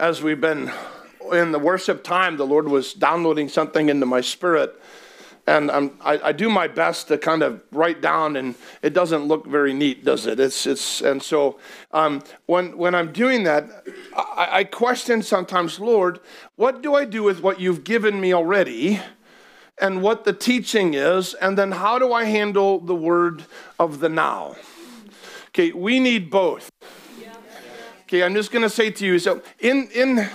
as we've been in the worship time, the Lord was downloading something into my spirit. And I, I do my best to kind of write down, and it doesn't look very neat, does it? It's, it's, and so um, when, when I'm doing that, I, I question sometimes, Lord, what do I do with what you've given me already? and what the teaching is, and then how do I handle the word of the now? Okay, we need both. Okay, I'm just going to say to you so in in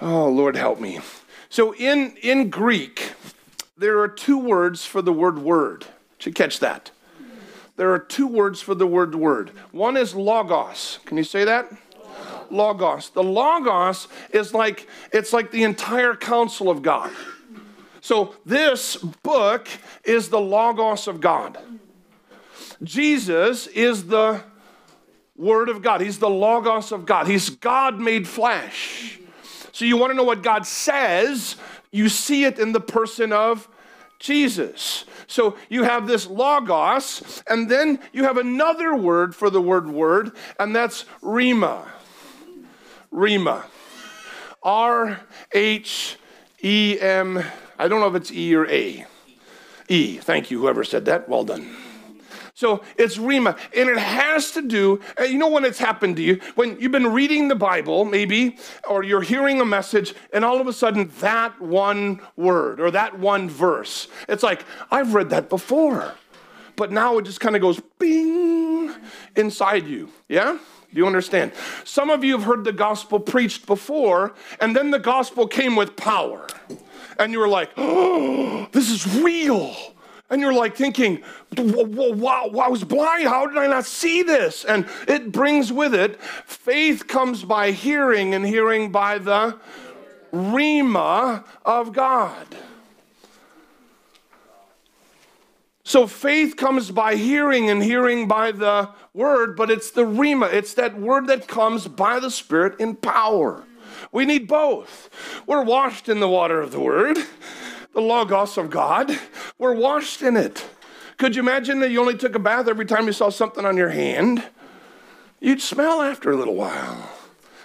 oh Lord help me. So in in Greek there are two words for the word word. Did you catch that? There are two words for the word word. One is logos. Can you say that? Logos. The logos is like it's like the entire counsel of God. So this book is the logos of God. Jesus is the Word of God. He's the Logos of God. He's God made flesh. So you want to know what God says, you see it in the person of Jesus. So you have this Logos, and then you have another word for the word word, and that's Rima. Rhema. R H E M, I don't know if it's E or A. E. Thank you, whoever said that. Well done. So it's Rhema. And it has to do, you know when it's happened to you? When you've been reading the Bible, maybe, or you're hearing a message, and all of a sudden that one word or that one verse, it's like, I've read that before. But now it just kind of goes bing inside you. Yeah? Do you understand? Some of you have heard the gospel preached before, and then the gospel came with power. And you were like, oh, this is real. And you're like thinking, wow, I was blind. How did I not see this? And it brings with it faith comes by hearing, and hearing by the Rhema of God. So faith comes by hearing, and hearing by the word, but it's the Rhema. It's that word that comes by the Spirit in power. We need both. We're washed in the water of the word the Logos of God. We're washed in it. Could you imagine that you only took a bath every time you saw something on your hand? You'd smell after a little while.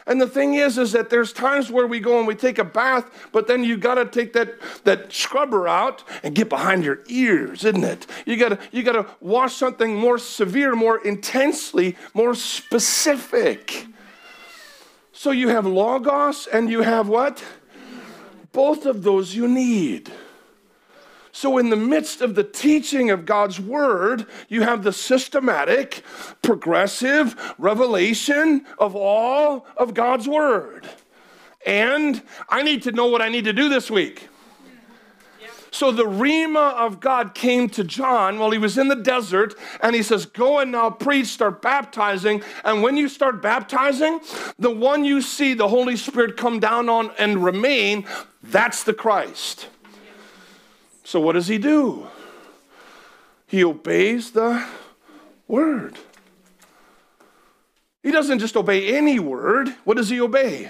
And the thing is, is that there's times where we go and we take a bath, but then you got to take that, that scrubber out and get behind your ears, isn't it? You got to you got to wash something more severe, more intensely, more specific. So you have logos and you have what? Both of those you need. So, in the midst of the teaching of God's word, you have the systematic, progressive revelation of all of God's word. And I need to know what I need to do this week. So the Rhema of God came to John while he was in the desert, and he says, Go and now preach, start baptizing. And when you start baptizing, the one you see the Holy Spirit come down on and remain, that's the Christ. So what does he do? He obeys the word. He doesn't just obey any word. What does he obey?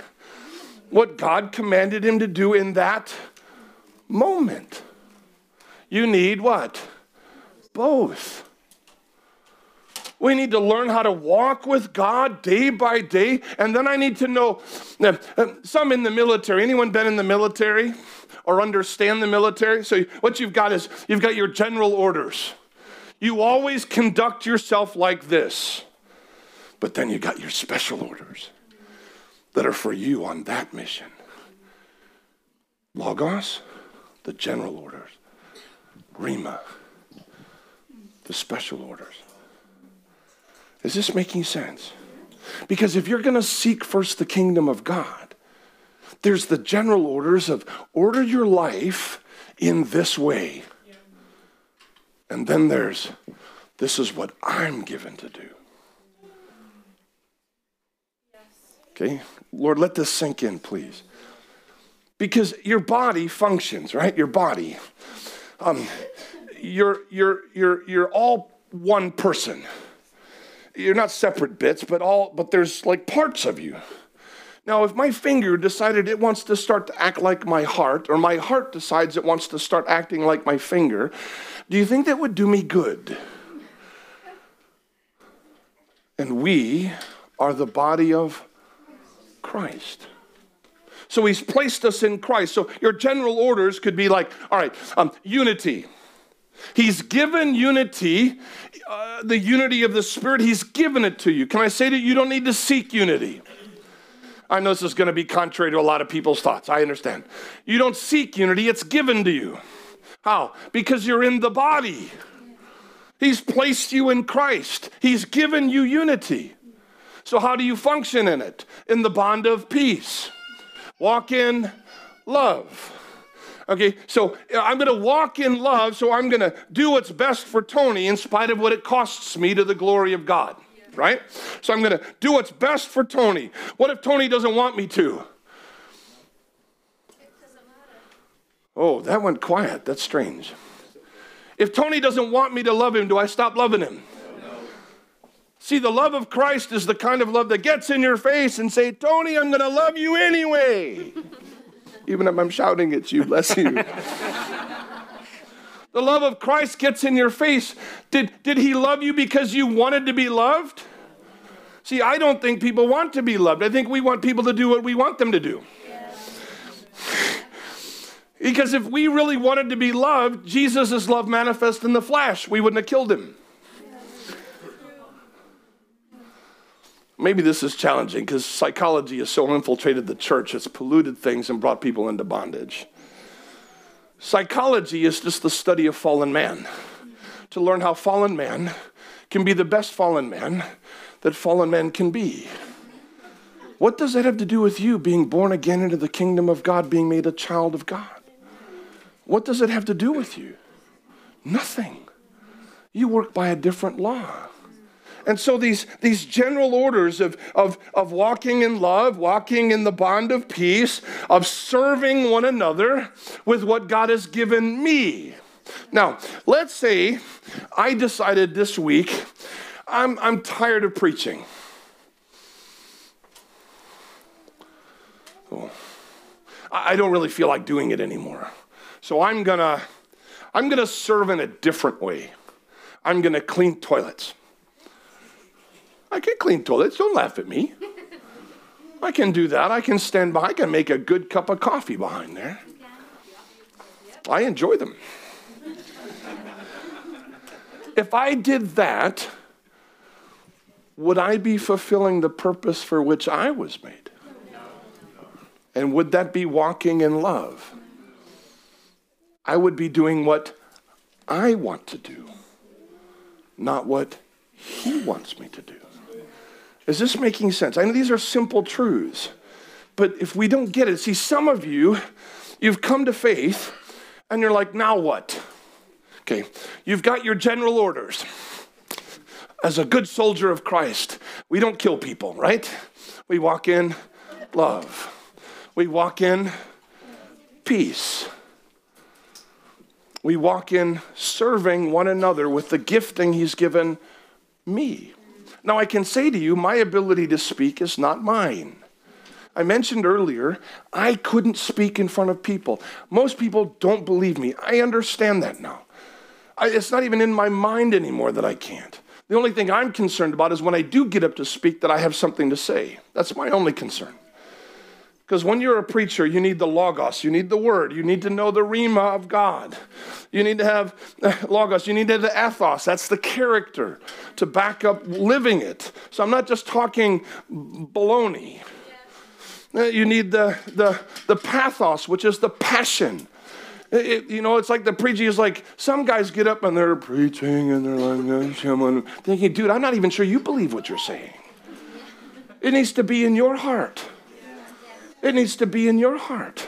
What God commanded him to do in that moment. You need what? Both. We need to learn how to walk with God day by day. And then I need to know uh, some in the military. Anyone been in the military or understand the military? So, what you've got is you've got your general orders. You always conduct yourself like this. But then you got your special orders that are for you on that mission. Logos, the general orders. Rhema, the special orders. Is this making sense? Because if you're going to seek first the kingdom of God, there's the general orders of order your life in this way. And then there's this is what I'm given to do. Okay? Lord, let this sink in, please. Because your body functions, right? Your body. Um, you're, you're, you're, you're all one person. You're not separate bits, but all but there's like parts of you. Now, if my finger decided it wants to start to act like my heart, or my heart decides it wants to start acting like my finger, do you think that would do me good? And we are the body of Christ. So he's placed us in Christ. So your general orders could be like, all right, um, unity. He's given unity, uh, the unity of the Spirit, He's given it to you. Can I say that you don't need to seek unity? I know this is going to be contrary to a lot of people's thoughts. I understand. You don't seek unity, it's given to you. How? Because you're in the body. He's placed you in Christ, He's given you unity. So, how do you function in it? In the bond of peace. Walk in love. Okay, so I'm to walk in love, so I'm to do what's best for Tony in spite of what it costs me to the glory of God. Right? So I'm to do what's best for Tony. What if Tony doesn't want me to? Oh, that went quiet. That's strange. If Tony doesn't want me to love him, do I stop loving him? See, the love of Christ is the kind of love that gets in your face and say, Tony, I'm going to love you anyway even if I'm shouting at you, bless you. the love of Christ gets in your face. Did, did he love you because you wanted to be loved? See, I don't think people want to be loved. I think we want people to do what we want them to do. because if we really wanted to be loved, Jesus' love manifest in the flesh. We wouldn't have killed him. Maybe this is challenging because psychology has so infiltrated the church, it's polluted things and brought people into bondage. Psychology is just the study of fallen man, to learn how fallen man can be the best fallen man that fallen man can be. What does that have to do with you being born again into the kingdom of God, being made a child of God? What does it have to do with you? Nothing. You work by a different law. And so these, these general orders of, of, of walking in love, walking in the bond of peace, of serving one another with what God has given me. Now, let's say I decided this week I'm, I'm tired of preaching. Oh, I don't really feel like doing it anymore. So I'm gonna, I'm gonna serve in a different way. I'm gonna clean toilets. I can clean toilets. Don't laugh at me. I can do that. I can stand by. I can make a good cup of coffee behind there. I enjoy them. if I did that, would I be fulfilling the purpose for which I was made? And would that be walking in love? I would be doing what I want to do, not what He wants me to do. Is this making sense? I know these are simple truths, but if we don't get it, see, some of you, you've come to faith and you're like, now what? Okay, you've got your general orders. As a good soldier of Christ, we don't kill people, right? We walk in love, we walk in peace. We walk in serving one another with the gifting He's given me. Now, I can say to you, my ability to speak is not mine. I mentioned earlier, I couldn't speak in front of people. Most people don't believe me. I understand that now. I, it's not even in my mind anymore that I can't. The only thing I'm concerned about is when I do get up to speak that I have something to say. That's my only concern. Because when you're a preacher, you need the logos, you need the word, you need to know the rhema of God. You need to have logos, you need to have the ethos, that's the character to back up living it. So I'm not just talking baloney. You need the, the, the pathos, which is the passion. It, you know, it's like the preaching is like some guys get up and they're preaching and they're like, thinking, dude, I'm not even sure you believe what you're saying. It needs to be in your heart. It needs to be in your heart.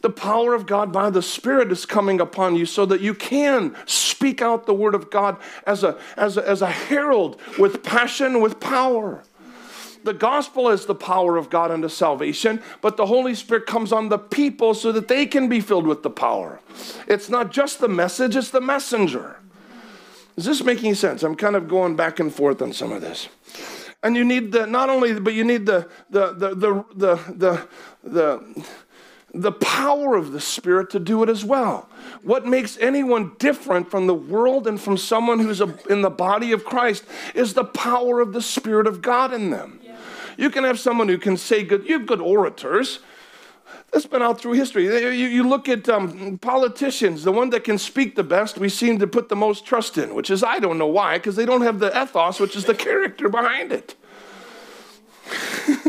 The power of God by the Spirit is coming upon you so that you can speak out the Word of God as a, as a, as a herald with passion, with power. The gospel is the power of God unto salvation, but the Holy Spirit comes on the people so that they can be filled with the power. It's not just the message, it's the messenger. Is this making sense? I'm kind of going back and forth on some of this. And you need the, not only, but you need the, the, the, the, the, the, the, power of the Spirit to do it as well. What makes anyone different from the world and from someone who's a, in the body of Christ is the power of the Spirit of God in them. You can have someone who can say good, you have good orators, That's been out through history. You, you look at um, politicians, the one that can speak the best, we seem to put the most trust in, which is, I don't know why, because they don't have the ethos, which is the character behind it.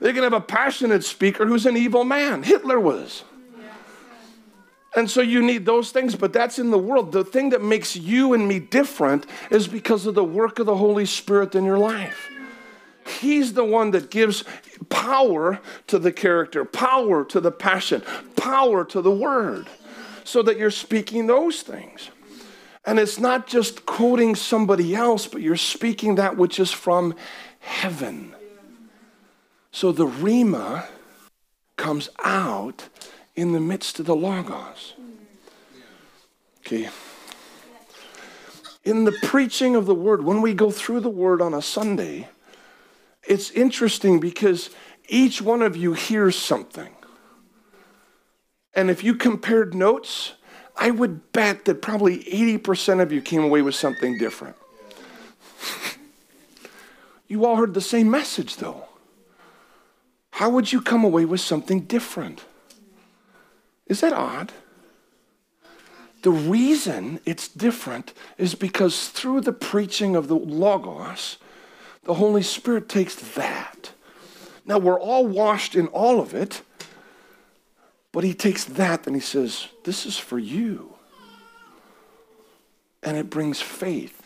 they can have a passionate speaker who's an evil man. Hitler was. And so you need those things, but that's in the world. The thing that makes you and me different is because of the work of the Holy Spirit in your life. He's the one that gives power to the character, power to the passion, power to the word, so that you're speaking those things. And it's not just quoting somebody else, but you're speaking that which is from heaven. So the Rhema comes out in the midst of the Logos. Okay. In the preaching of the word, when we go through the word on a Sunday, it's interesting because each one of you hears something. And if you compared notes, I would bet that probably 80% of you came away with something different. you all heard the same message, though. How would you come away with something different? Is that odd? The reason it's different is because through the preaching of the Logos, the Holy Spirit takes that. Now, we're all washed in all of it, but He takes that and He says, This is for you. And it brings faith.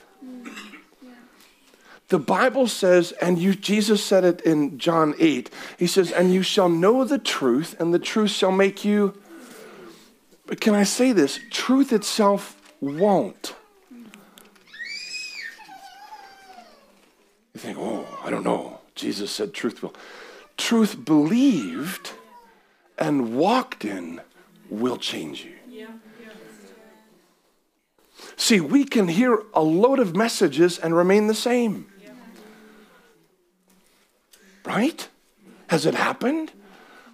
The Bible says, and you, Jesus said it in John 8, He says, And you shall know the truth, and the truth shall make you. But can I say this? Truth itself won't. You think, oh, I don't know. Jesus said truth will. Truth believed and walked in will change you. Yeah. See, we can hear a load of messages and remain the same. Yeah. Right? Has it happened?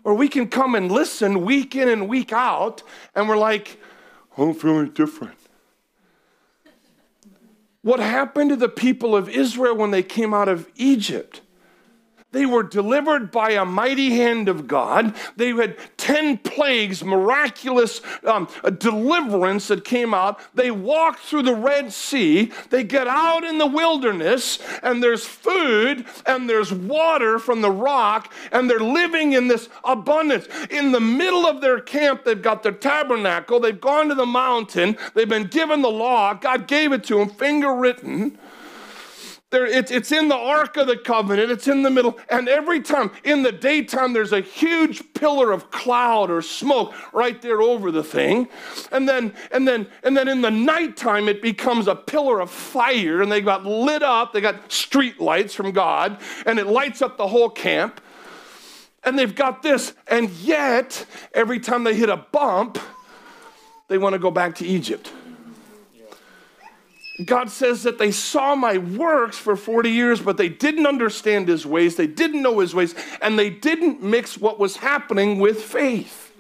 Or we can come and listen week in and week out, and we're like, oh, I'm feeling different. What happened to the people of Israel when they came out of Egypt? They were delivered by a mighty hand of God. They had 10 plagues, miraculous um, deliverance that came out. They walked through the Red Sea. They get out in the wilderness, and there's food and there's water from the rock, and they're living in this abundance. In the middle of their camp, they've got their tabernacle. They've gone to the mountain. They've been given the law. God gave it to them, finger written. There, it's, it's in the Ark of the Covenant, it's in the middle. And every time, in the daytime, there's a huge pillar of cloud or smoke right there over the thing. And then, and then, and then in the nighttime, it becomes a pillar of fire, and they got lit up. They got street lights from God, and it lights up the whole camp. And they've got this, and yet, every time they hit a bump, they want to go back to Egypt. God says that they saw my works for 40 years, but they didn't understand his ways, they didn't know his ways, and they didn't mix what was happening with faith.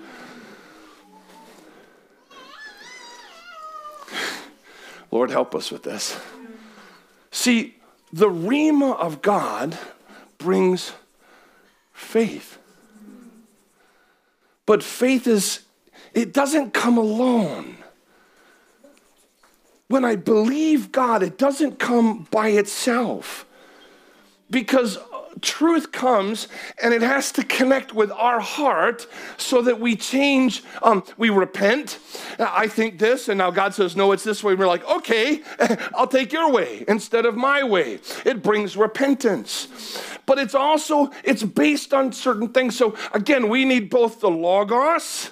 Lord, help us with this. See, the Rhema of God brings faith. But faith is, it doesn't come alone when I believe God, it doesn't come by itself. Because truth comes and it has to connect with our heart so that we change um, we repent. I think this and now god says no it's this way. We're like okay i'll take your way instead of my way. It brings repentance. But it's also it's based on certain things. So again we need both the logos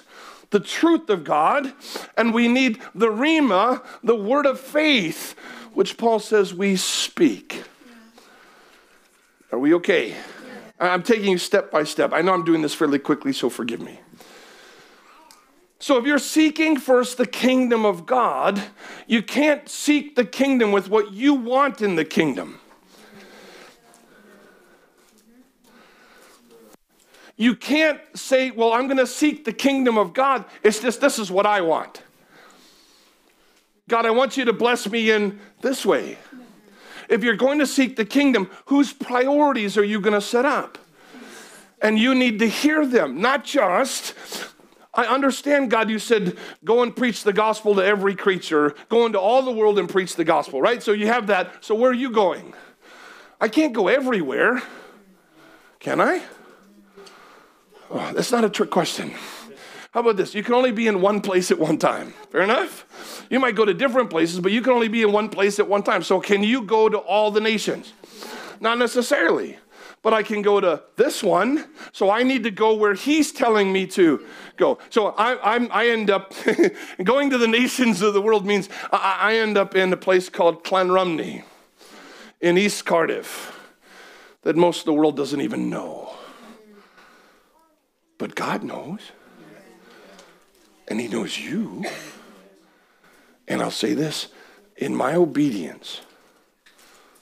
the truth of God, and we need the Rhema, the word of faith, which Paul says we speak. Are we okay? I'm taking you step by step. I know I'm doing this fairly quickly, so forgive me. So, if you're seeking first the kingdom of God, you can't seek the kingdom with what you want in the kingdom. You can't say, well, I'm going to seek the kingdom of God. It's just, this is what I want. God, I want you to bless me in this way. If you're going to seek the kingdom, whose priorities are you going to set up? And you need to hear them, not just I understand, God, you said, go and preach the gospel to every creature, go into all the world and preach the gospel, right? So you have that. So where are you going? I can't go everywhere. Can I? Oh, that's not a trick question. How about this? You can only be in one place at one time. Fair enough? You might go to different places, but you can only be in one place at one time. So can you go to all the nations? Not necessarily but I can go to this one. So I need to go where he's telling me to go. So I, I'm, I end up going to the nations of the world means I, I end up in a place called Llanrumney in East Cardiff that most of the world doesn't even know. But God knows. And He knows you. And I'll say this in my obedience,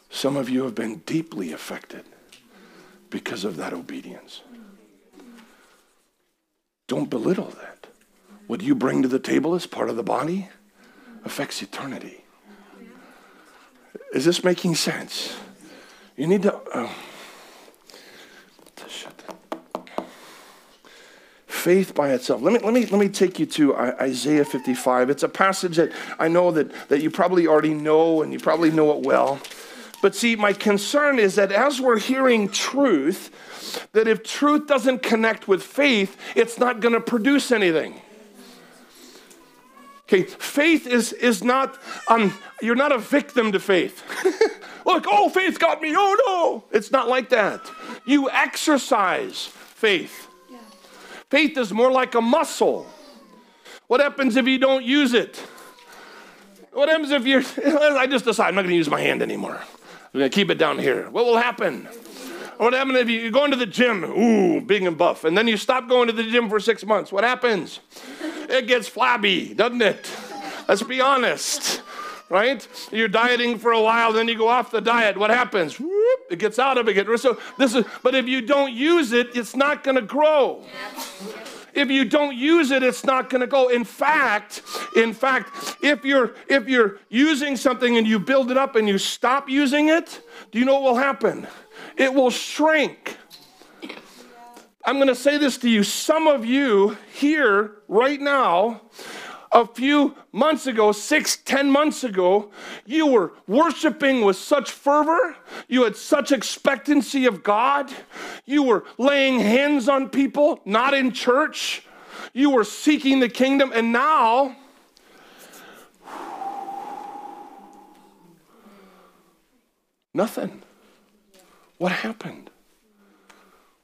some of you have been deeply affected because of that obedience. Don't belittle that. What you bring to the table as part of the body affects eternity. Is this making sense? You need to. Uh, faith by itself. Let me, let me, let me take you to Isaiah 55. It's a passage that I know that, that you probably already know and you probably know it well. But see, my concern is that as we're hearing truth, that if truth doesn't connect with faith, it's not going to produce anything. Okay, faith is, is not, um, you're not a victim to faith. Look, oh, faith got me. Oh, no. It's not like that. You exercise faith. Faith is more like a muscle. What happens if you don't use it? What happens if you're, I just decide I'm not going to use my hand anymore. I'm going to keep it down here. What will happen? What happens if you go into the gym, ooh, big and buff, and then you stop going to the gym for six months? What happens? It gets flabby, doesn't it? Let's be honest, right? You're dieting for a while, then you go off the diet. What happens? Whoop, it gets out of it. So this is, but if you don't use it, it's not going to grow. If you don't use it, it's not going to go. In fact, in fact, if you're if you're using something and you build it up and you stop using it, do you know what will happen? It will shrink. I'm going to say this to you. Some of you here right now a few months ago, six, ten months ago, you were worshiping with such fervor. You had such expectancy of God. You were laying hands on people, not in church. You were seeking the kingdom. And now, nothing. What happened?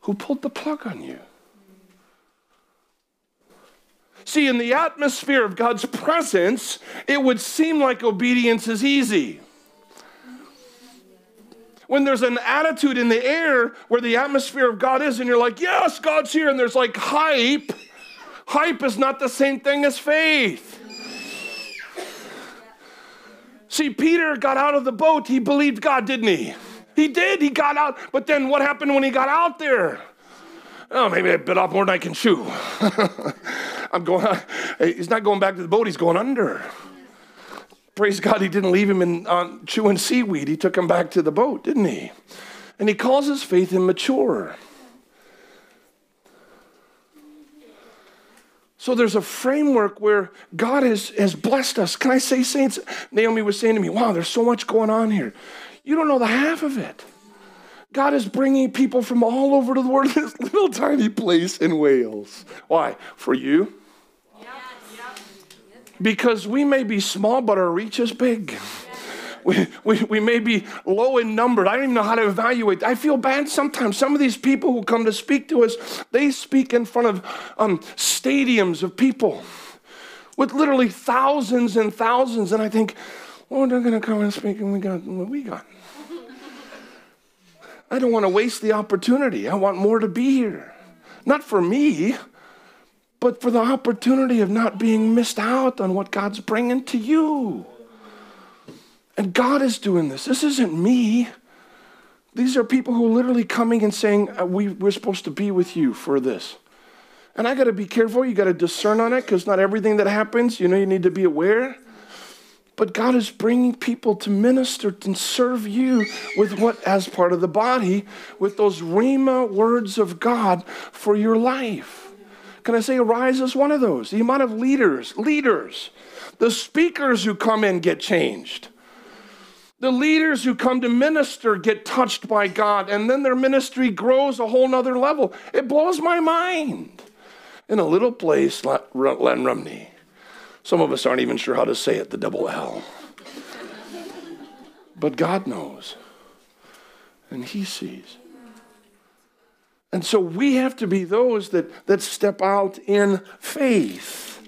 Who pulled the plug on you? See, in the atmosphere of God's presence, it would seem like obedience is easy. When there's an attitude in the air where the atmosphere of God is, and you're like, yes, God's here, and there's like hype, hype is not the same thing as faith. See, Peter got out of the boat, he believed God, didn't he? He did, he got out, but then what happened when he got out there? Oh, maybe I bit off more than I can chew. I'm going, he's not going back to the boat, he's going under. Praise God, he didn't leave him in uh, chewing seaweed. He took him back to the boat, didn't he? And he calls his faith immature. So there's a framework where God has, has blessed us. Can I say, saints? Naomi was saying to me, wow, there's so much going on here. You don't know the half of it. God is bringing people from all over the world to this little tiny place in Wales. Why? For you? Because we may be small, but our reach is big. We, we, we may be low in number. I don't even know how to evaluate. I feel bad sometimes. Some of these people who come to speak to us, they speak in front of um, stadiums of people with literally thousands and thousands. And I think, Lord, they're going to come and speak, and we got what we got. I don't want to waste the opportunity. I want more to be here. Not for me, but for the opportunity of not being missed out on what God's bringing to you. And God is doing this. This isn't me. These are people who are literally coming and saying, uh, we, We're supposed to be with you for this. And I got to be careful. You got to discern on it because not everything that happens, you know, you need to be aware. But God is bringing people to minister and serve you with what, as part of the body, with those Rhema words of God for your life. Can I say, arise is one of those? The amount of leaders, leaders, the speakers who come in get changed. The leaders who come to minister get touched by God, and then their ministry grows a whole nother level. It blows my mind. In a little place, Llanrumney. Some of us aren't even sure how to say it, the double L. But God knows, and He sees. And so we have to be those that, that step out in faith.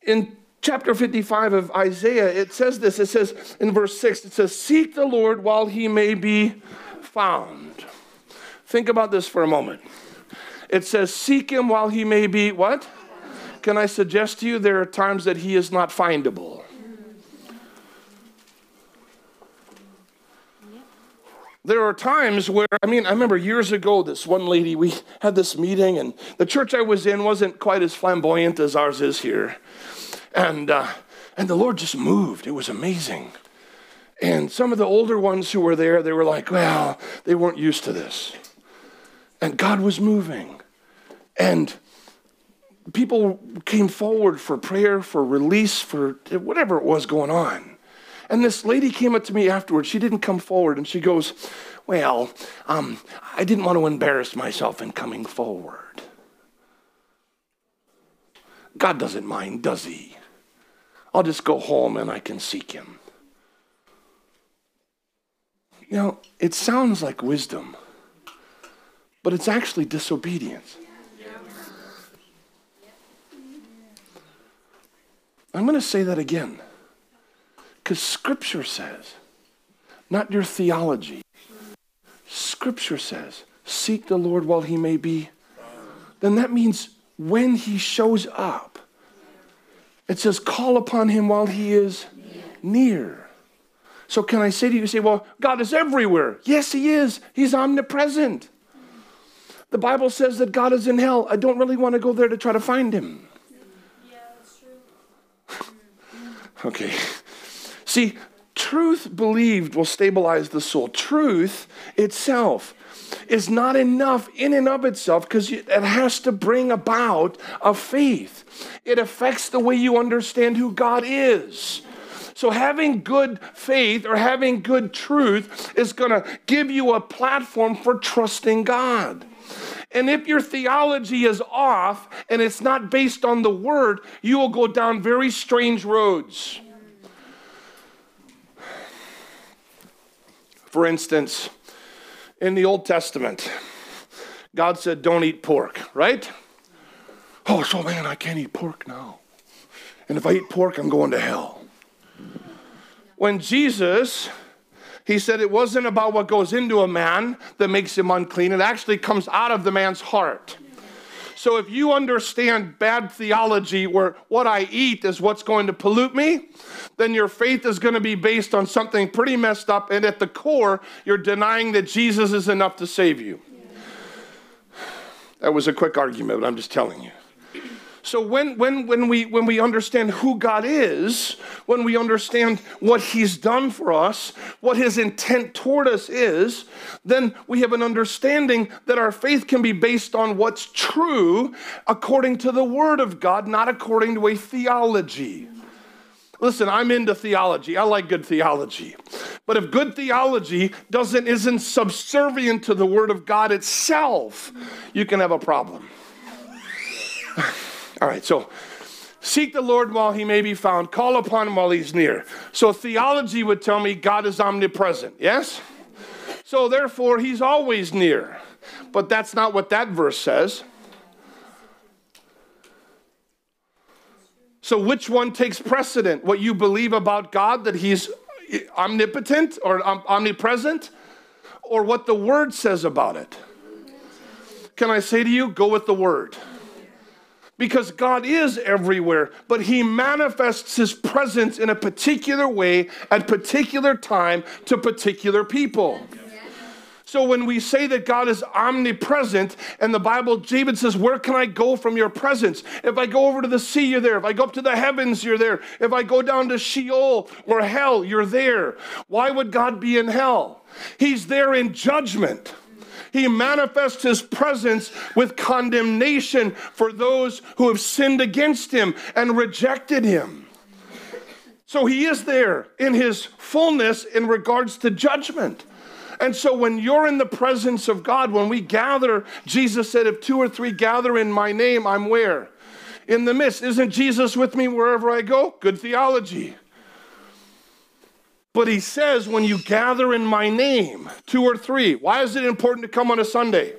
In chapter 55 of Isaiah, it says this. It says in verse 6, it says, Seek the Lord while he may be found. Think about this for a moment. It says, Seek him while he may be what? Can I suggest to you there are times that he is not findable? There are times where, I mean, I remember years ago, this one lady, we had this meeting, and the church I was in wasn't quite as flamboyant as ours is here. And, uh, and the Lord just moved. It was amazing. And some of the older ones who were there, they were like, well, they weren't used to this. And God was moving. And people came forward for prayer, for release, for whatever it was going on. And this lady came up to me afterwards. She didn't come forward and she goes, Well, um, I didn't want to embarrass myself in coming forward. God doesn't mind, does He? I'll just go home and I can seek Him. You know, it sounds like wisdom, but it's actually disobedience. I'm going to say that again because Scripture says, not your theology. Scripture says, seek the Lord while he may be. Then that means when he shows up, it says, call upon him while he is near. So, can I say to you, you say, well, God is everywhere. Yes, he is. He's omnipresent. The Bible says that God is in hell. I don't really want to go there to try to find him. Yeah, that's true. okay. See, truth believed will stabilize the soul. Truth itself is not enough in and of itself because it has to bring about a faith. It affects the way you understand who God is. So, having good faith or having good truth is going to give you a platform for trusting God. And if your theology is off and it's not based on the word, you will go down very strange roads. For instance, in the Old Testament, God said, Don't eat pork, right? Oh, so man, I can't eat pork now. And if I eat pork, I'm going to hell. When Jesus, he said it wasn't about what goes into a man that makes him unclean, it actually comes out of the man's heart. So if you understand bad theology where what I eat is what's going to pollute me, then your faith is going to be based on something pretty messed up. And at the core, you're denying that Jesus is enough to save you. That was a quick argument, but I'm just telling you. So when, when, when, we, when we understand who God is, when we understand what He's done for us, what His intent toward us is, then we have an understanding that our faith can be based on what's true according to the Word of God, not according to a theology. Listen, I'm into theology. I like good theology. But if good theology doesn't isn't subservient to the word of God itself, you can have a problem. All right, so seek the Lord while he may be found, call upon him while he's near. So theology would tell me God is omnipresent, yes? So therefore, he's always near. But that's not what that verse says. So, which one takes precedent? What you believe about God, that He's omnipotent or omnipresent, or what the Word says about it? Can I say to you, go with the Word? Because God is everywhere, but He manifests His presence in a particular way at particular time to particular people. So when we say that God is omnipresent, and the Bible, David says, Where can I go from your presence? If I go over to the sea, you're there. If I go up to the heavens, you're there. If I go down to Sheol or hell, you're there. Why would God be in hell? He's there in judgment. He manifests his presence with condemnation for those who have sinned against him and rejected him. So he is there in his fullness in regards to judgment. And so when you're in the presence of God, when we gather, Jesus said, if two or three gather in my name, I'm where? In the midst. Isn't Jesus with me wherever I go? Good theology. But he says, when you gather in my name, two or three, why is it important to come on a Sunday?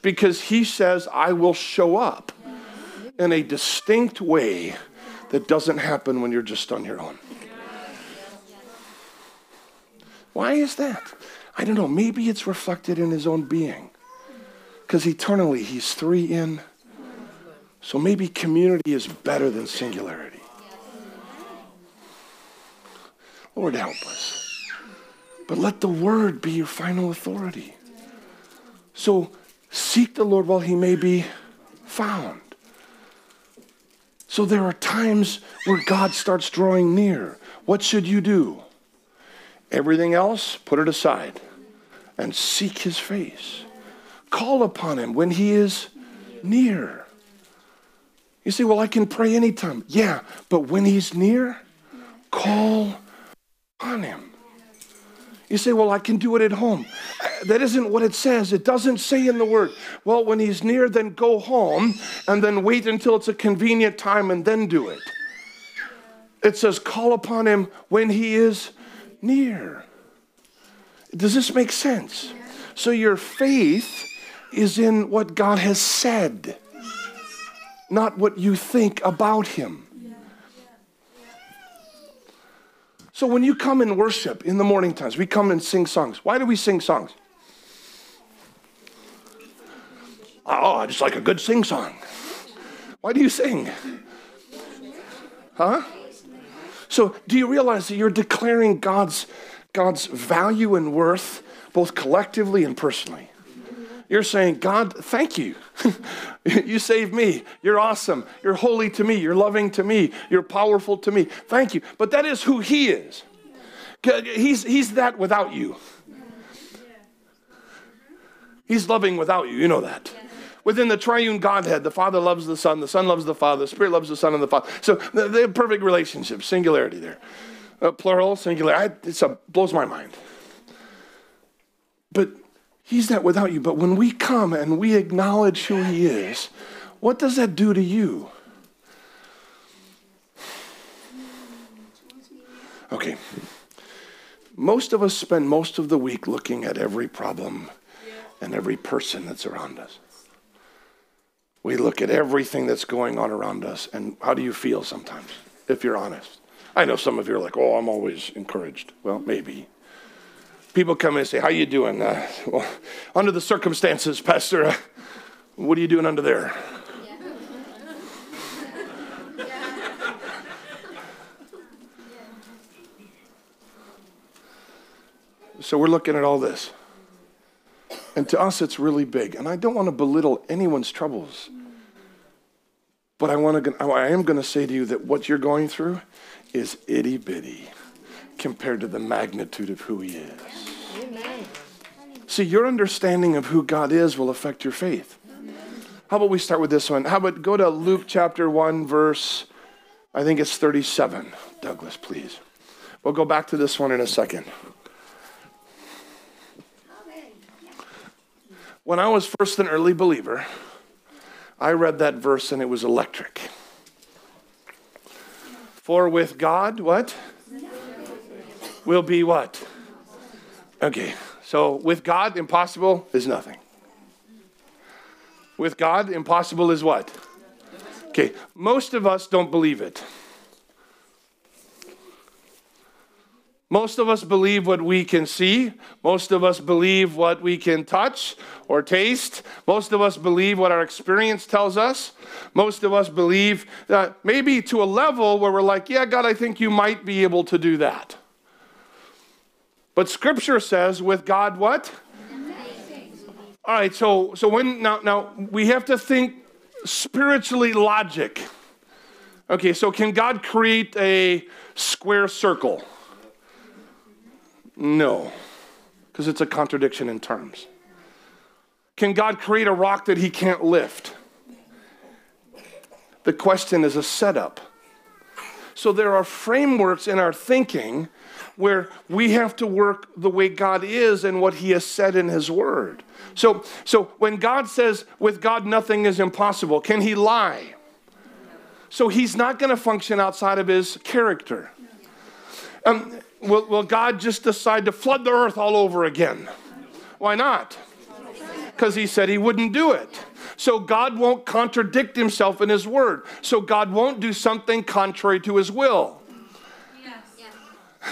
Because he says, I will show up in a distinct way that doesn't happen when you're just on your own. Why is that? I don't know. Maybe it's reflected in his own being. Because eternally, he's three in. So maybe community is better than singularity. Lord, help us. But let the word be your final authority. So seek the Lord while he may be found. So there are times where God starts drawing near. What should you do? Everything else, put it aside and seek his face. Call upon him when he is near. You say, Well, I can pray anytime. Yeah, but when he's near, call on him. You say, Well, I can do it at home. That isn't what it says. It doesn't say in the word, Well, when he's near, then go home and then wait until it's a convenient time and then do it. It says, Call upon him when he is near. Does this make sense? So your faith is in what God has said, not what you think about him. So when you come and worship in the morning times, we come and sing songs. Why do we sing songs? Oh, I just like a good sing song. Why do you sing? Huh? So do you realize that you're declaring God's, God's value and worth both collectively and personally? You're saying, God, thank you. you saved me. You're awesome. You're holy to me. You're loving to me. You're powerful to me. Thank you. But that is who He is. He's, he's that without you. He's loving without you. You know that. Within the triune Godhead, the Father loves the Son, the Son loves the Father, the Spirit loves the Son and the Father. So they have perfect relationship, singularity there. Uh, plural, singular. It blows my mind. But He's that without you. But when we come and we acknowledge who He is, what does that do to you? Okay. Most of us spend most of the week looking at every problem and every person that's around us. We look at everything that's going on around us, and how do you feel sometimes, if you're honest? I know some of you are like, oh, I'm always encouraged. Well, maybe people come in and say, "How you doing?" Uh, well, under the circumstances, Pastor, uh, what are you doing under there? So we're looking at all this. And to us, it's really big. And I don't want to belittle anyone's troubles. But I, want to, I am going to say to you that what you're going through is itty bitty compared to the magnitude of who He is. Amen. See, your understanding of who God is will affect your faith. How about we start with this one? How about go to Luke chapter 1, verse, I think it's 37. Douglas, please. We'll go back to this one in a second. When I was first an early believer, I read that verse and it was electric. For with God, what? Will be what? Okay, so with God, impossible is nothing. With God, impossible is what? Okay, most of us don't believe it. Most of us believe what we can see. Most of us believe what we can touch or taste. Most of us believe what our experience tells us. Most of us believe that maybe to a level where we're like, yeah, God, I think you might be able to do that. But scripture says with God what? All right, so so when now now we have to think spiritually logic. Okay, so can God create a square circle? No, because it's a contradiction in terms. Can God create a rock that he can't lift? The question is a setup. So there are frameworks in our thinking where we have to work the way God is and what he has said in his word. So so when God says with God nothing is impossible, can he lie? So he's not going to function outside of his character. Um, will, will God just decide to flood the earth all over again? Why not? Because he said he wouldn't do it. So God won't contradict himself in his word. So God won't do something contrary to his will.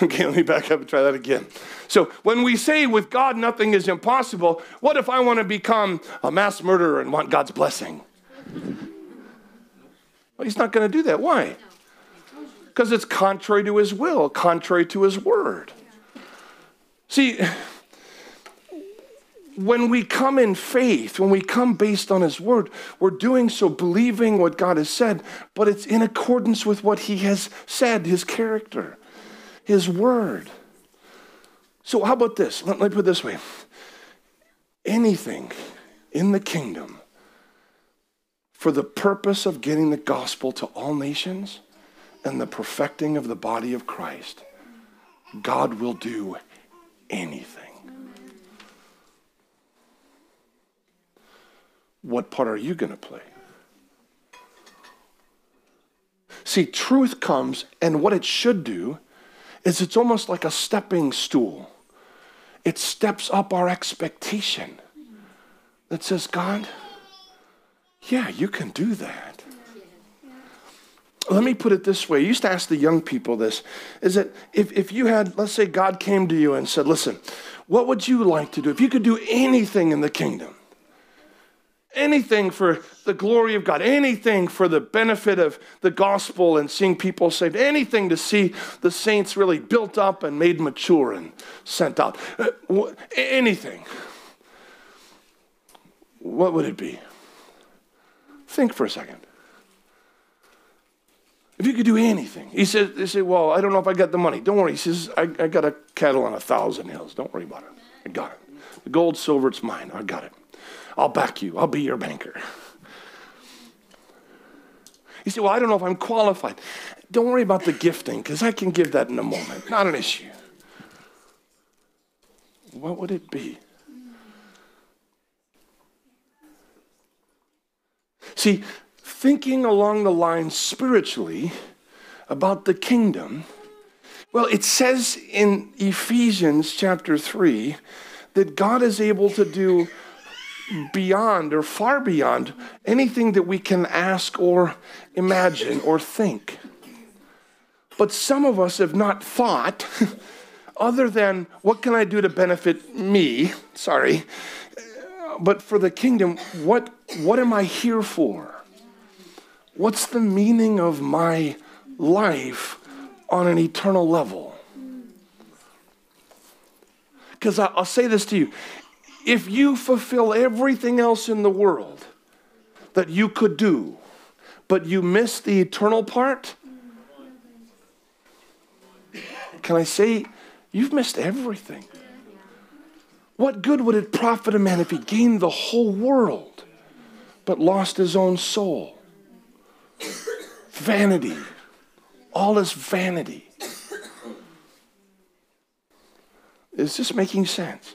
Okay, let me back up and try that again. So, when we say with God nothing is impossible, what if I want to become a mass murderer and want God's blessing? Well, he's not going to do that. Why? Because it's contrary to his will, contrary to his word. See, when we come in faith, when we come based on his word, we're doing so believing what God has said, but it's in accordance with what he has said, his character, his word. So, how about this? Let, me put it this way anything in the kingdom for the purpose of getting the gospel to all nations and the perfecting of the body of Christ, God will do anything. What part are you going to play? See, truth comes, and what it should do is it's almost like a stepping stool. It steps up our expectation that says, God, yeah, you can do that. Let me put it this way. I used to ask the young people this is that if, if you had, let's say, God came to you and said, Listen, what would you like to do? If you could do anything in the kingdom, anything for the glory of God, anything for the benefit of the gospel and seeing people saved, anything to see the saints really built up and made mature and sent out, uh, anything, what would it be? Think for a second. If you could do anything, he said, they say, well, I don't know if I got the money. Don't worry. He says, I, I got a cattle on a thousand hills. Don't worry about it. I got it. The gold, silver, it's mine. I got it. I'll back you. I'll be your banker. You say, well, I don't know if I'm qualified. Don't worry about the gifting, because I can give that in a moment. Not an issue. What would it be? See, thinking along the lines spiritually about the kingdom, well, it says in Ephesians chapter 3 that God is able to do beyond or far beyond anything that we can ask or imagine or think. But some of us have not thought, other than what can I do to benefit me? Sorry. But for the kingdom, what, what am I here for? What's the meaning of my life on an eternal level? Because I'll say this to you if you fulfill everything else in the world that you could do, but you miss the eternal part, can I say you've missed everything? What good would it profit a man if he gained the whole world but lost his own soul? Vanity. All is vanity. Is this making sense?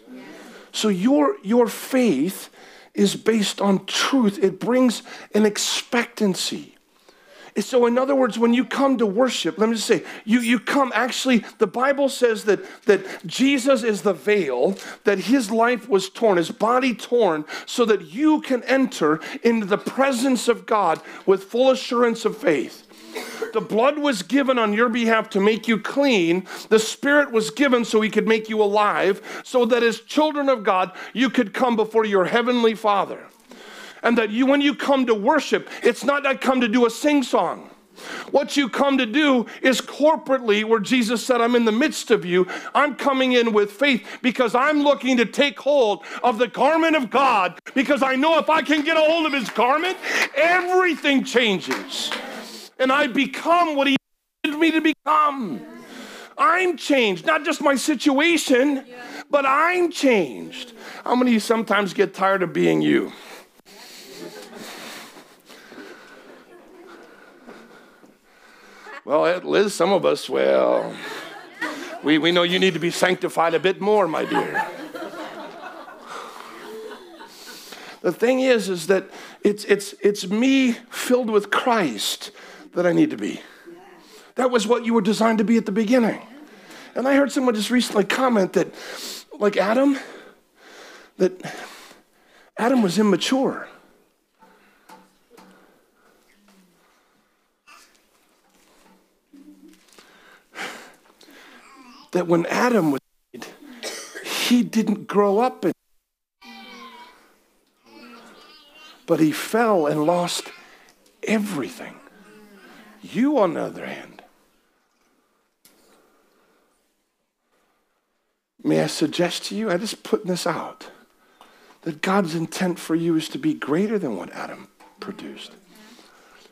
So your, your faith is based on truth. It brings an expectancy. So, in other words, when you come to worship, let me just say, you, you come actually, the Bible says that, that Jesus is the veil, that his life was torn, his body torn, so that you can enter into the presence of God with full assurance of faith. The blood was given on your behalf to make you clean. The Spirit was given so He could make you alive, so that as children of God, you could come before your Heavenly Father and that you, when you come to worship, it's not I come to do a sing song. What you come to do is corporately, where Jesus said, I'm in the midst of you, I'm coming in with faith because I'm looking to take hold of the garment of God because I know if I can get a hold of his garment, everything changes. And I become what he wanted me to become. I'm changed, not just my situation, but I'm changed. How many of you sometimes get tired of being you? Well, Liz, some of us, well, we, we know you need to be sanctified a bit more, my dear. The thing is, is that it's, it's, it's me filled with Christ that I need to be. That was what you were designed to be at the beginning. And I heard someone just recently comment that, like Adam, that Adam was immature. that when Adam was made, he didn't grow up in but he fell and lost everything. You, on the other hand, may I suggest to you, I just putting this out, that God's intent for you is to be greater than what Adam produced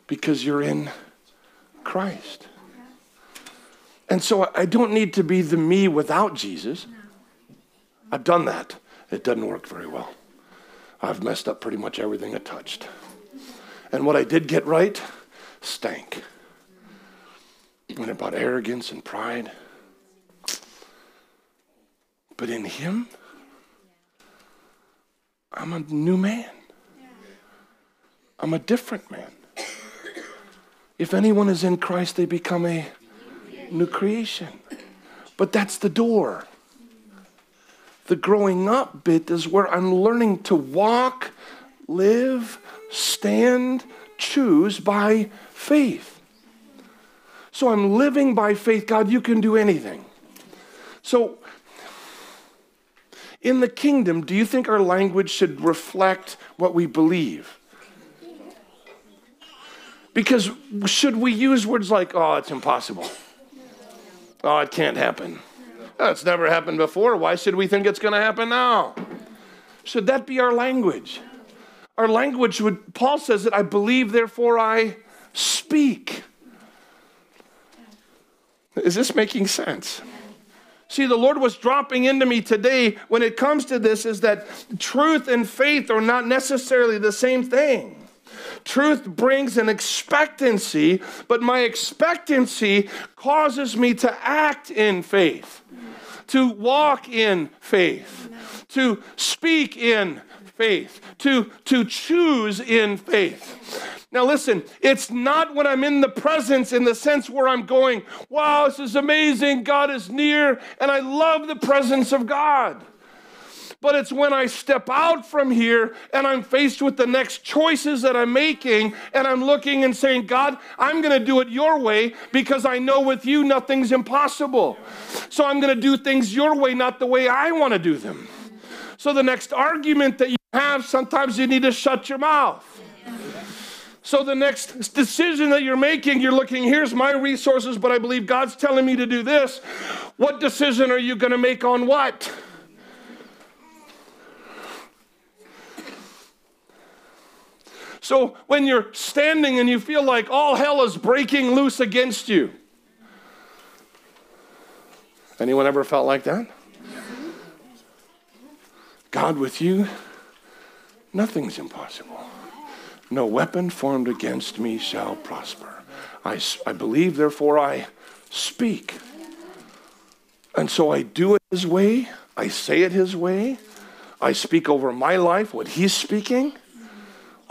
because you're in Christ. And so I don't need to be the me without Jesus. I've done that. It doesn't work very well. I've messed up pretty much everything I touched. And what I did get right stank. And about arrogance and pride. But in Him, I'm a new man. I'm a different man. If anyone is in Christ, they become a new creation. But that's the door. The growing up bit is where I'm learning to walk, live, stand, choose by faith. So I'm living by faith. God, you can do anything. So, in the kingdom, do you think our language should reflect what we believe? Because should we use words like, oh, it's impossible? Oh, it can't happen. Oh, it's never happened before. Why should we think it's going to happen now? Should that be our language? Our language would, Paul says that I believe, therefore I speak. Is this making sense? See, the Lord was dropping into me today when it comes to this is that truth and faith are not necessarily the same thing. Truth brings an expectancy, but my expectancy causes me to act in faith, to walk in faith, to speak in faith, to, to choose in faith. Now, listen, it's not when I'm in the presence in the sense where I'm going, wow, this is amazing. God is near, and I love the presence of God but it's when I step out from here and I'm faced with the next choices that I'm making and I'm looking and saying, God, I'm going to do it your way because I know with you nothing's impossible. So I'm going to do things your way, not the way I want to do them. So the next argument that you have, sometimes you need to shut your mouth. So the next decision that you're making, you're looking, here's my resources, but I believe God's telling me to do this. What decision are you going to make on what? So when you're standing and you feel like all hell is breaking loose against you, anyone ever felt like that? God with you, nothing's impossible. No weapon formed against me shall prosper. I, I believe, therefore I speak. And so I do it His way, I say it His way, I speak over my life what He's speaking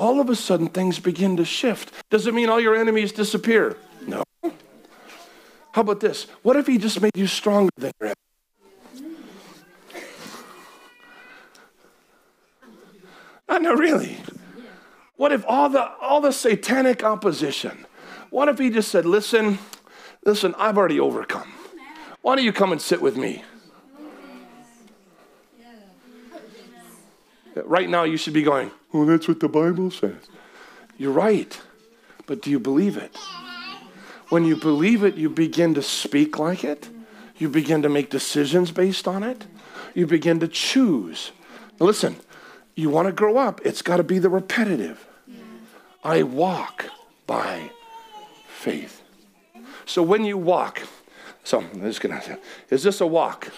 all of a sudden things begin to shift. Does it mean all your enemies disappear? No. How about this? What if he just made you stronger than your enemy? Uh, no, really. What if all the all the satanic opposition? What if he just said, "Listen, listen, I've already overcome. Why don't you come and sit with me?" Right now, you should be going, Well, that's what the Bible says. You're right. But do you believe it? When you believe it, you begin to speak like it. You begin to make decisions based on it. You begin to choose. Listen, you want to grow up, it's got to be the repetitive. I walk by faith. So when you walk, so I'm just gonna say, is this a walk?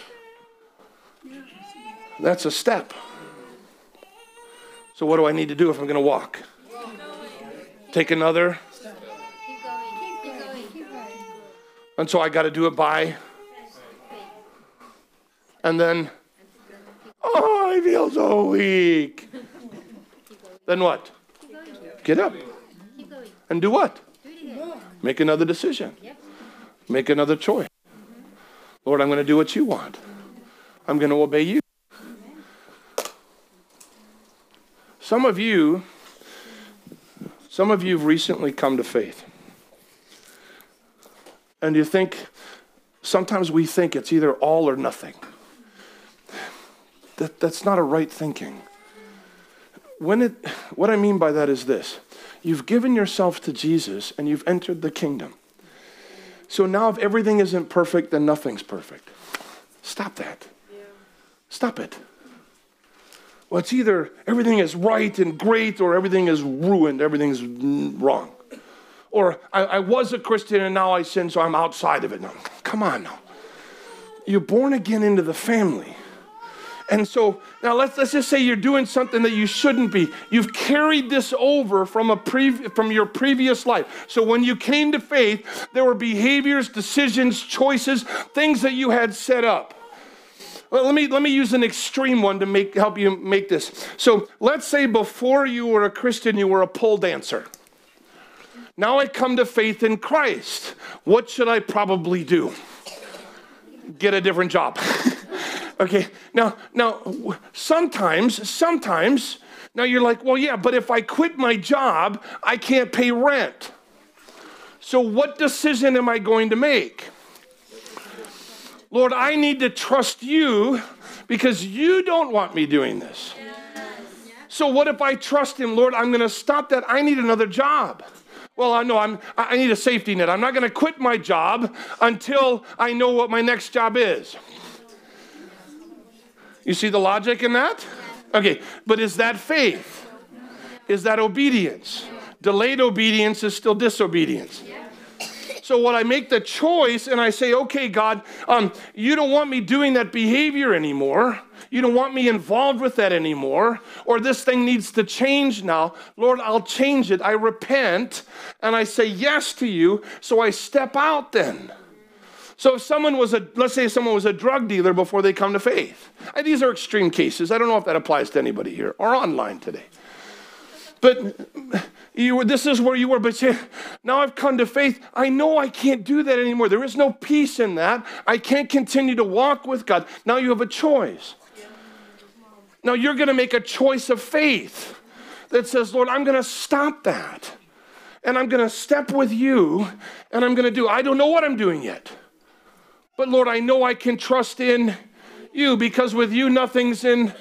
That's a step. So what do I need to do if I'm gonna walk? Take another. And so I got to do it by. And then, oh, I feel so weak. Then what? Get up. And do what? Make another decision. Make another choice. Lord, I'm going to do what you want. I'm going to obey you. Some of you, some of you have recently come to faith. And you think, sometimes we think it's either all or nothing. That, that's not a right thinking. When it, what I mean by that is this you've given yourself to Jesus and you've entered the kingdom. So now, if everything isn't perfect, then nothing's perfect. Stop that. Stop it. Well, it's either everything is right and great or everything is ruined, everything's wrong. Or I, I was a Christian and now I sin, so I'm outside of it now. Come on now. You're born again into the family. And so now let's, let's just say you're doing something that you shouldn't be. You've carried this over from, a pre- from your previous life. So when you came to faith, there were behaviors, decisions, choices, things that you had set up. Well, let me, let me use an extreme one to make, help you make this. So let's say before you were a Christian, you were a pole dancer. Now I come to faith in Christ. What should I probably do? Get a different job. Okay, now, now, sometimes, sometimes, now you're like, well, yeah, but if I quit my job, I can't pay rent. So, what decision am I going to make? Lord, I need to trust you because you don't want me doing this. So, what if I trust Him? Lord, I'm going to stop that. I need another job. Well, I know I'm, I need a safety net. I'm not going to quit my job until I know what my next job is. You see the logic in that? Okay, but is that faith? Is that obedience? Delayed obedience is still disobedience. So what I make the choice and I say, okay, God, um, you don't want me doing that behavior anymore. You don't want me involved with that anymore. Or this thing needs to change now. Lord, I'll change it. I repent and I say yes to you. So I step out then. So if someone was a, let's say someone was a drug dealer before they come to faith. these are extreme cases. I don't know if that applies to anybody here or online today. But you this is where you were. But now I've come to faith. I know I can't do that anymore. There is no peace in that. I can't continue to walk with God. Now you have a choice. Now you're going to make a choice of faith that says, Lord, I'm going to stop that. And I'm going to step with you and I'm going to do. I don't know what I'm doing yet. But Lord, I know I can trust in you because with you nothing's in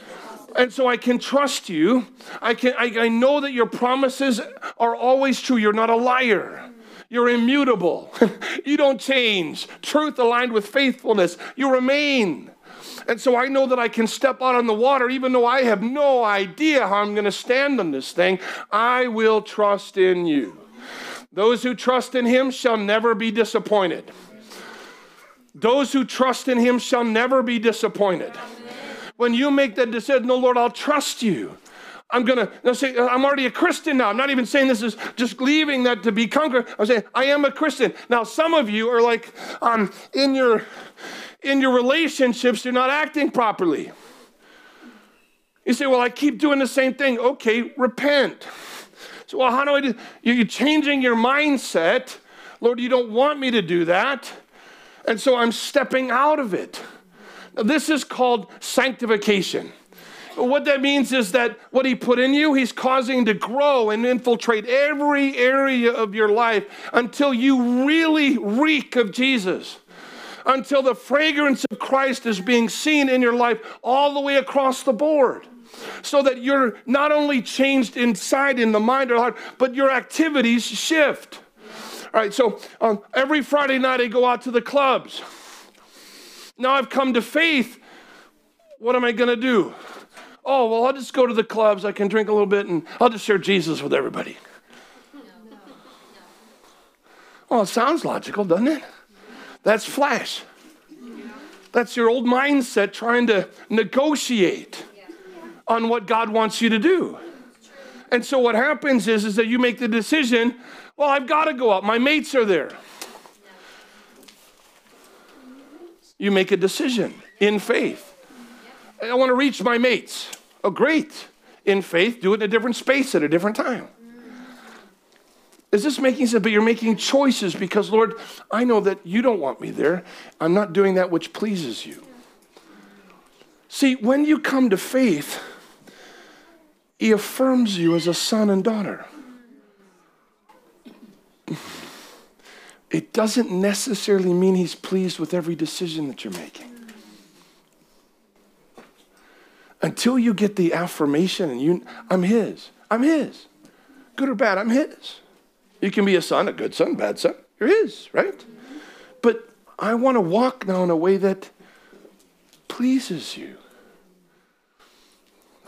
and so I can trust you. I can I, I know that your promises are always true. You're not a liar. You're immutable. you don't change. Truth aligned with faithfulness. You remain. And so I know that I can step out on the water even though I have no idea how I'm going to stand on this thing. I will trust in you. Those who trust in him shall never be disappointed. Those who trust in him shall never be disappointed. When you make that decision, no, Lord, I'll trust you. I'm gonna say I'm already a Christian now. I'm not even saying this is just leaving that to be conquered. I'm saying I am a Christian. Now, some of you are like, um, in your in your relationships, you're not acting properly. You say, Well, I keep doing the same thing. Okay, repent. So, well, how do I do? You're changing your mindset. Lord, you don't want me to do that. And so I'm stepping out of it. Now, this is called sanctification. What that means is that what he put in you, he's causing to grow and infiltrate every area of your life until you really reek of Jesus. Until the fragrance of Christ is being seen in your life all the way across the board. So that you're not only changed inside in the mind or heart, but your activities shift. All right, so um, every Friday night I go out to the clubs. Now I've come to faith. What am I going to do? Oh, well, I'll just go to the clubs. I can drink a little bit and I'll just share Jesus with everybody. Well, it sounds logical, doesn't it? That's flesh. That's your old mindset trying to negotiate on what God wants you to do. And so what happens is, is that you make the decision, well, I've got to go out. My mates are there. You make a decision in faith. I want to reach my mates. Oh, great. In faith, do it in a different space at a different time. Is this making sense? But you're making choices because, Lord, I know that you don't want me there. I'm not doing that which pleases you. See, when you come to faith, He affirms you as a son and daughter. It doesn't necessarily mean He's pleased with every decision that you're making. Until you get the affirmation and you, I'm His, I'm His. Good or bad, I'm His. You can be a son, a good son, bad son. You're his, right? But I want to walk now in a way that pleases you.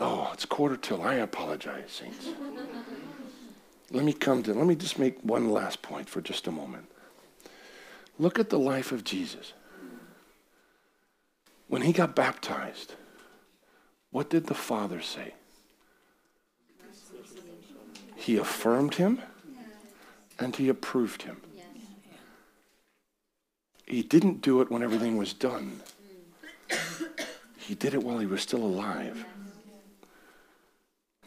Oh, it's quarter till. I apologize, saints. let me come to, let me just make one last point for just a moment. Look at the life of Jesus. When he got baptized, what did the Father say? He affirmed him and he approved him. He didn't do it when everything was done. He did it while he was still alive.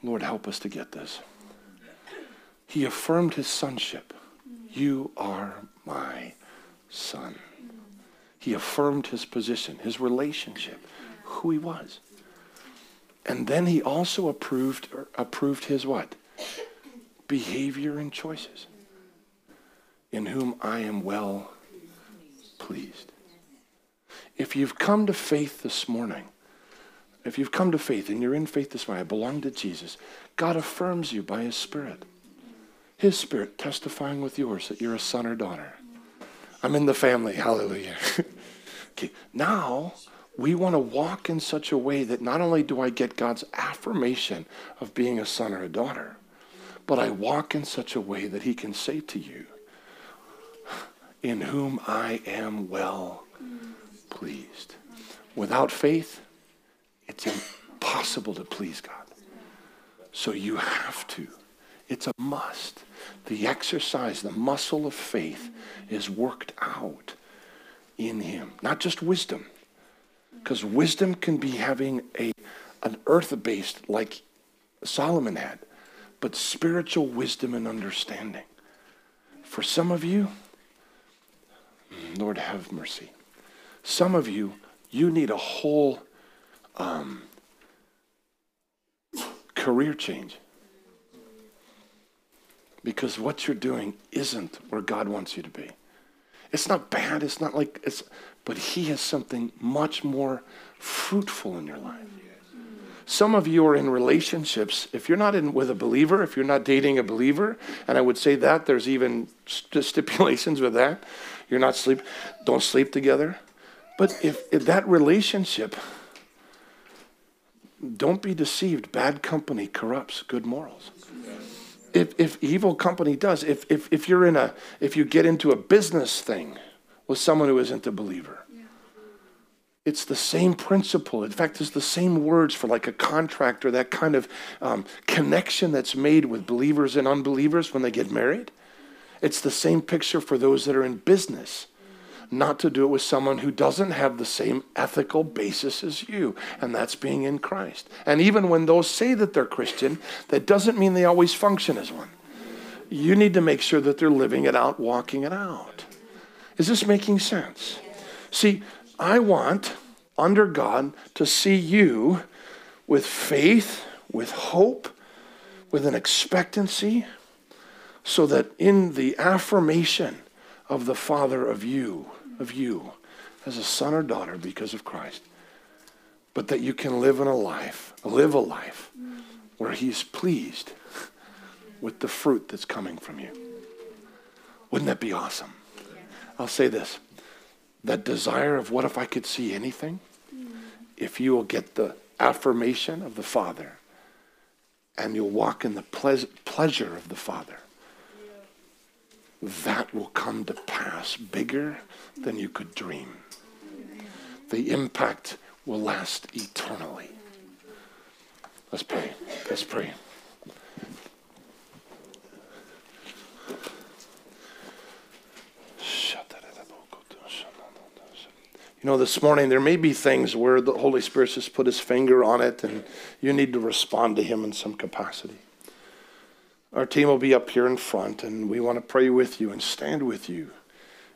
Lord, help us to get this. He affirmed his sonship. You are my son. He affirmed his position, his relationship, who he was. And then he also approved approved his what? Behavior and choices in whom I am well pleased. If you've come to faith this morning, if you've come to faith and you're in faith this morning, I belong to Jesus, God affirms you by His Spirit. His Spirit testifying with yours that you're a son or daughter. I'm in the family. Hallelujah. okay, now we want to walk in such a way that not only do I get God's affirmation of being a son or a daughter, but I walk in such a way that He can say to you, in whom I am well pleased. Without faith, it's impossible to please God. So you have to. It's a must. The exercise, the muscle of faith is worked out in him. Not just wisdom. Because wisdom can be having a an earth-based like Solomon had, but spiritual wisdom and understanding. For some of you, Lord, have mercy. Some of you, you need a whole um, career change. Because what you're doing isn't where God wants you to be. It's not bad, it's not like it's, but He has something much more fruitful in your life. Some of you are in relationships. If you're not in with a believer, if you're not dating a believer, and I would say that there's even stipulations with that. You're not sleep, don't sleep together. But if, if that relationship, don't be deceived. Bad company corrupts good morals. If, if evil company does, if, if, if you're in a, if you get into a business thing with someone who isn't a believer, it's the same principle. In fact, it's the same words for like a contract or that kind of um, connection that's made with believers and unbelievers when they get married. It's the same picture for those that are in business. Not to do it with someone who doesn't have the same ethical basis as you, and that's being in Christ. And even when those say that they're Christian, that doesn't mean they always function as one. You need to make sure that they're living it out, walking it out. Is this making sense? See, I want, under God, to see you with faith, with hope, with an expectancy, so that in the affirmation of the Father of you, of you, as a son or daughter because of Christ, but that you can live in a life, live a life where He's pleased with the fruit that's coming from you. Wouldn't that be awesome? I'll say this that desire of what if I could see anything? If you will get the affirmation of the Father and you'll walk in the ple- pleasure of the Father, that will come to pass bigger than you could dream. The impact will last eternally. Let's pray. Let's pray. You know, this morning there may be things where the Holy Spirit has put his finger on it and you need to respond to him in some capacity. Our team will be up here in front and we want to pray with you and stand with you.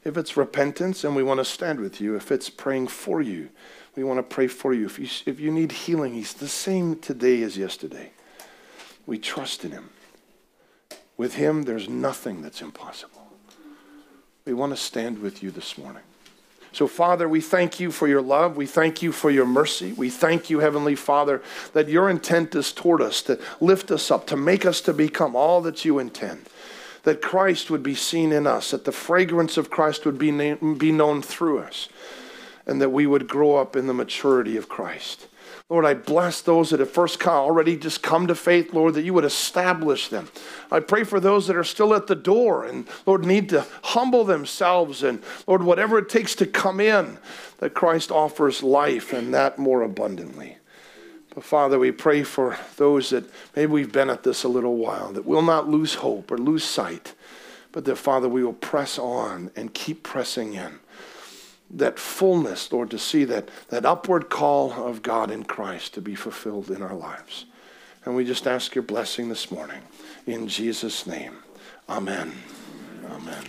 If it's repentance, and we want to stand with you. If it's praying for you, we want to pray for you. If you, if you need healing, He's the same today as yesterday. We trust in Him. With Him, there's nothing that's impossible. We want to stand with you this morning. So, Father, we thank you for your love. We thank you for your mercy. We thank you, Heavenly Father, that your intent is toward us, to lift us up, to make us to become all that you intend. That Christ would be seen in us, that the fragrance of Christ would be, na- be known through us, and that we would grow up in the maturity of Christ. Lord, I bless those that have first come, already just come to faith, Lord, that you would establish them. I pray for those that are still at the door and, Lord, need to humble themselves and, Lord, whatever it takes to come in, that Christ offers life and that more abundantly. But Father, we pray for those that maybe we've been at this a little while, that will not lose hope or lose sight, but that, Father, we will press on and keep pressing in that fullness, Lord, to see that, that upward call of God in Christ to be fulfilled in our lives. And we just ask your blessing this morning. In Jesus' name, amen. Amen.